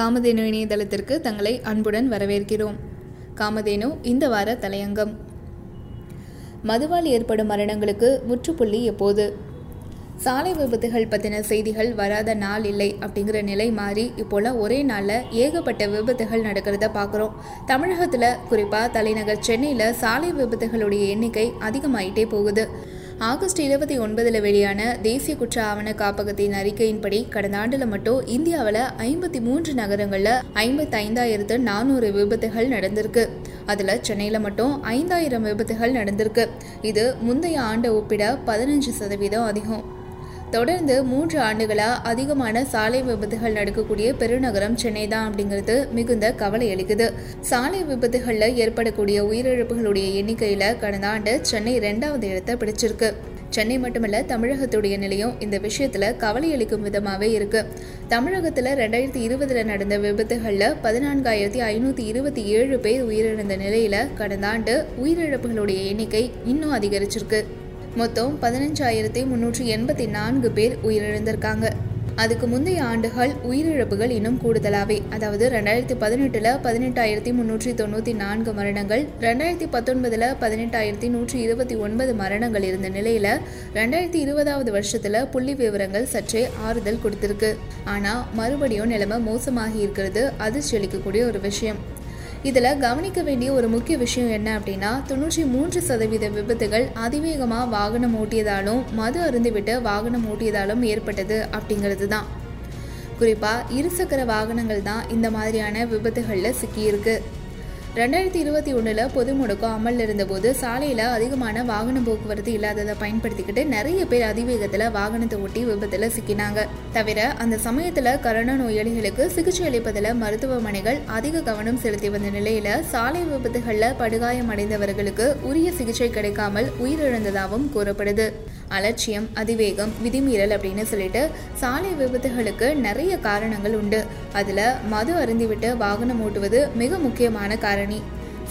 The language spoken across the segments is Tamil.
காமதேனு இணையதளத்திற்கு தங்களை அன்புடன் வரவேற்கிறோம். காமதேனு இந்த வார தலையங்கம். மதுவால் ஏற்படும் மரணங்களுக்கு முற்றுப்புள்ளி எப்போது? சாலை விபத்துகள் பற்றின செய்திகள் வராத நாள் இல்லை அப்படிங்கிற நிலை மாறி இப்போலாம் ஒரே நாளில் ஏகப்பட்ட விபத்துகள் நடக்கிறத பார்க்குறோம் தமிழகத்தில் குறிப்பாக தலைநகர் சென்னையில் சாலை விபத்துகளுடைய எண்ணிக்கை அதிகமாயிட்டே போகுது. ஆகஸ்ட் இருபத்தி ஒன்பதில் வெளியான தேசிய குற்ற ஆவண காப்பகத்தின் அறிக்கையின்படி கடந்த ஆண்டில் மட்டும் இந்தியாவில் ஐம்பத்தி மூன்று நகரங்களில் ஐம்பத்தி ஐந்தாயிரத்து நானூறு விபத்துகள் நடந்திருக்கு. அதில் சென்னையில் மட்டும் ஐந்தாயிரம் விபத்துகள் நடந்திருக்கு. இது முந்தைய ஆண்டை ஒப்பிட பதினஞ்சு சதவீதம் அதிகம். தொடர்ந்து மூன்று ஆண்டுகளாக அதிகமான சாலை விபத்துகள் நடக்கக்கூடிய பெருநகரம் சென்னை தான் அப்படிங்கிறது மிகுந்த கவலை அளிக்குது. சாலை விபத்துகளில் ஏற்படக்கூடிய உயிரிழப்புகளுடைய எண்ணிக்கையில் கடந்த ஆண்டு சென்னை ரெண்டாவது இடத்தை பிடிச்சிருக்கு. சென்னை மட்டுமல்ல தமிழகத்துடைய நிலையும் இந்த விஷயத்துல கவலை அளிக்கும் விதமாகவே இருக்கு. தமிழகத்தில் ரெண்டாயிரத்தி இருபதுல நடந்த விபத்துகளில் பதினான்காயிரத்தி ஐநூற்றி இருபத்தி ஏழு பேர் உயிரிழந்த நிலையில கடந்த ஆண்டு உயிரிழப்புகளுடைய எண்ணிக்கை இன்னும் அதிகரிச்சிருக்கு. மொத்தம் பதினஞ்சாயிரத்தி முன்னூற்றி எண்பத்தி நான்கு பேர் உயிரிழந்திருக்காங்க. அதுக்கு முந்தைய ஆண்டுகள் உயிரிழப்புகள் இன்னும் கூடுதலாகவே அதாவது ரெண்டாயிரத்தி பதினெட்டில் பதினெட்டாயிரத்தி முன்னூற்றி தொண்ணூற்றி நான்கு மரணங்கள் ரெண்டாயிரத்தி பத்தொன்பதில் பதினெட்டாயிரத்தி நூற்றி இருபத்தி ஒன்பது மரணங்கள் இருந்த நிலையில் ரெண்டாயிரத்தி இருபதாவது வருஷத்தில் புள்ளி விவரங்கள் சற்றே ஆறுதல் கொடுத்துருக்கு. ஆனால் மறுபடியும் நிலைமை மோசமாகி இருக்கிறது அதிர்ச்சி அளிக்கக்கூடிய ஒரு விஷயம். இதில் கவனிக்க வேண்டிய ஒரு முக்கிய விஷயம் என்ன அப்படின்னா தொண்ணூற்றி மூன்று சதவீத விபத்துகள் அதிவேகமாக வாகனம் ஓட்டியதாலும் மது அருந்துவிட்டு வாகனம் ஓட்டியதாலும் ஏற்பட்டது அப்படிங்கிறது தான். குறிப்பாக இருசக்கர வாகனங்கள் தான் இந்த மாதிரியான விபத்துகளில் சிக்கியிருக்கு. ரெண்டாயிரத்தி இருபத்தி ஒன்றில் பொது முடக்கம் அமலில் இருந்தபோது சாலையில் அதிகமான வாகன போக்குவரத்து இல்லாததை பயன்படுத்திக்கிட்டு நிறைய பேர் அதிவேகத்தில் வாகனத்தை ஓட்டி விபத்தில் சிக்கினாங்க. தவிர அந்த சமயத்தில் கரோனா நோயாளிகளுக்கு சிகிச்சை அளிப்பதில் மருத்துவமனைகள் அதிக கவனம் செலுத்தி வந்த நிலையில் சாலை விபத்துகளில் படுகாயம் அடைந்தவர்களுக்கு உரிய சிகிச்சை கிடைக்காமல் உயிரிழந்ததாகவும் கூறப்படுது. அலட்சியம் அதிவேகம் விதிமீறல் அப்படின்னு சொல்லிட்டு சாலை விபத்துகளுக்கு நிறைய காரணங்கள் உண்டு. அதில் மது அருந்திவிட்டு வாகனம் ஓட்டுவது மிக முக்கியமான காரணி.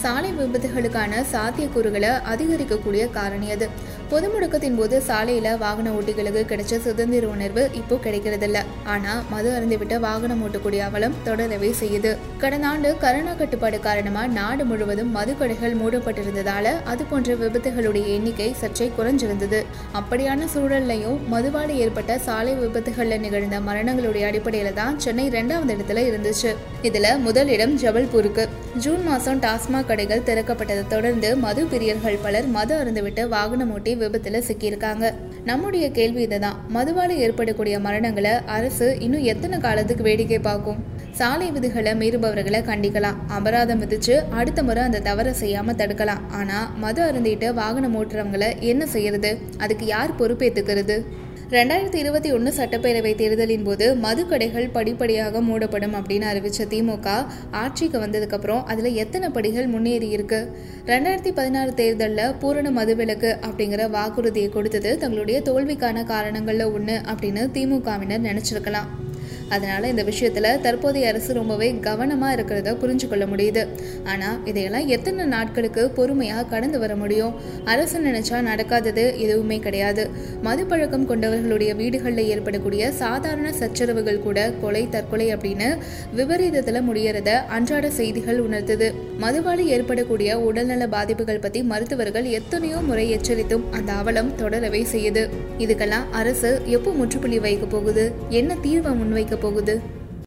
சாலை விபத்துகளுக்கான சாத்தியக்கூறுகளை அதிகரிக்கக்கூடிய காரணி அது. பொது முடக்கத்தின் போது சாலையில வாகன ஓட்டிகளுக்கு கிடைச்ச சுதந்திர உணர்வு இப்போ கிடைக்கிறதில்ல. ஆனா மது அருந்துவிட்டு வாகனம் ஓட்டக்கூடிய அவலம் தொடரவே செய்யுது. கடந்த ஆண்டு கரோனா கட்டுப்பாடு காரணமா நாடு முழுவதும் மதுக்கடைகள் மூடப்பட்டிருந்ததால அது போன்ற விபத்துகளுடைய எண்ணிக்கை சற்றே குறைஞ்சிருந்தது. அப்படியான சூழல்லையும் மதுவால ஏற்பட்ட சாலை விபத்துகள்ல நிகழ்ந்த மரணங்களுடைய அடிப்படையில தான் சென்னை இரண்டாவது இடத்துல இருந்துச்சு. இதுல முதலிடம் ஜபல்பூருக்கு. ஜூன் மாசம் டாஸ்மாக் கடைகள் திறக்கப்பட்டதை தொடர்ந்து மது பிரியர்கள் பலர் மது அருந்துவிட்டு வாகனம் ஓட்டி விபத்துல சிக்கியிருக்காங்க. நம்முடைய கேள்வி இதுதான். மதுவால ஏற்படக்கூடிய மரணங்களை அரசு இன்னும் எத்தனை காலத்துக்கு வேடிக்கை பார்க்கும்? சாலை விதிகளை மீறுபவர்களை கண்டிக்கலாம். அபராதம் விதிச்சு அடுத்த முறை அந்த தவறை செய்யாம தடுக்கலாம். ஆனா மது அருந்திட்டு வாகனம் ஓட்டுறவங்களை என்ன செய்யறது? அதுக்கு யார் பொறுப்பேற்றுக்கிறது ரெண்டாயிரத்தி இருபத்தி ஒன்று சட்டப்பேரவை தேர்தலின் போது மதுக்கடைகள் படிப்படியாக மூடப்படும் அப்படின்னு அறிவித்த திமுக ஆட்சிக்கு வந்ததுக்கப்புறம் அதில் எத்தனை படிகள் முன்னேறி இருக்கு? ரெண்டாயிரத்தி பதினாறு தேர்தலில் பூரண மதுவிலக்கு அப்படிங்கிற வாக்குறுதியை கொடுத்தது தங்களுடைய தோல்விக்கான காரணங்களில் ஒன்று அப்படின்னு திமுகவினர் நினச்சிருக்கலாம். அதனால இந்த விஷயத்துல தற்போதைய அரசு ரொம்பவே கவனமா இருக்கிறத புரிஞ்சு கொள்ள முடியுது. ஆனா இதையெல்லாம் எத்தனை நாட்களுக்கு பொறுமையாக கடந்து வர முடியும்? அரசு நினைச்சா நடக்காதது எதுவுமே கிடையாது. மதுப்பழக்கம் கொண்டவர்களுடைய வீடுகளில் ஏற்படக்கூடிய சாதாரண சச்சரவுகள் கூட கொலை தற்கொலை அப்படின்னு விபரீதத்துல முடியறத அன்றாட செய்திகள் உணர்த்துது. மதுவால் ஏற்படக்கூடிய உடல்நல பாதிப்புகள் பத்தி மருத்துவர்கள் எத்தனையோ முறை எச்சரித்தும் அந்த அவலம் தொடரவே செய்யுது. இதுக்கெல்லாம் அரசு எப்போ முற்றுப்புள்ளி வைக்க போகுது? என்ன தீர்வை முன்வைக்க போகுது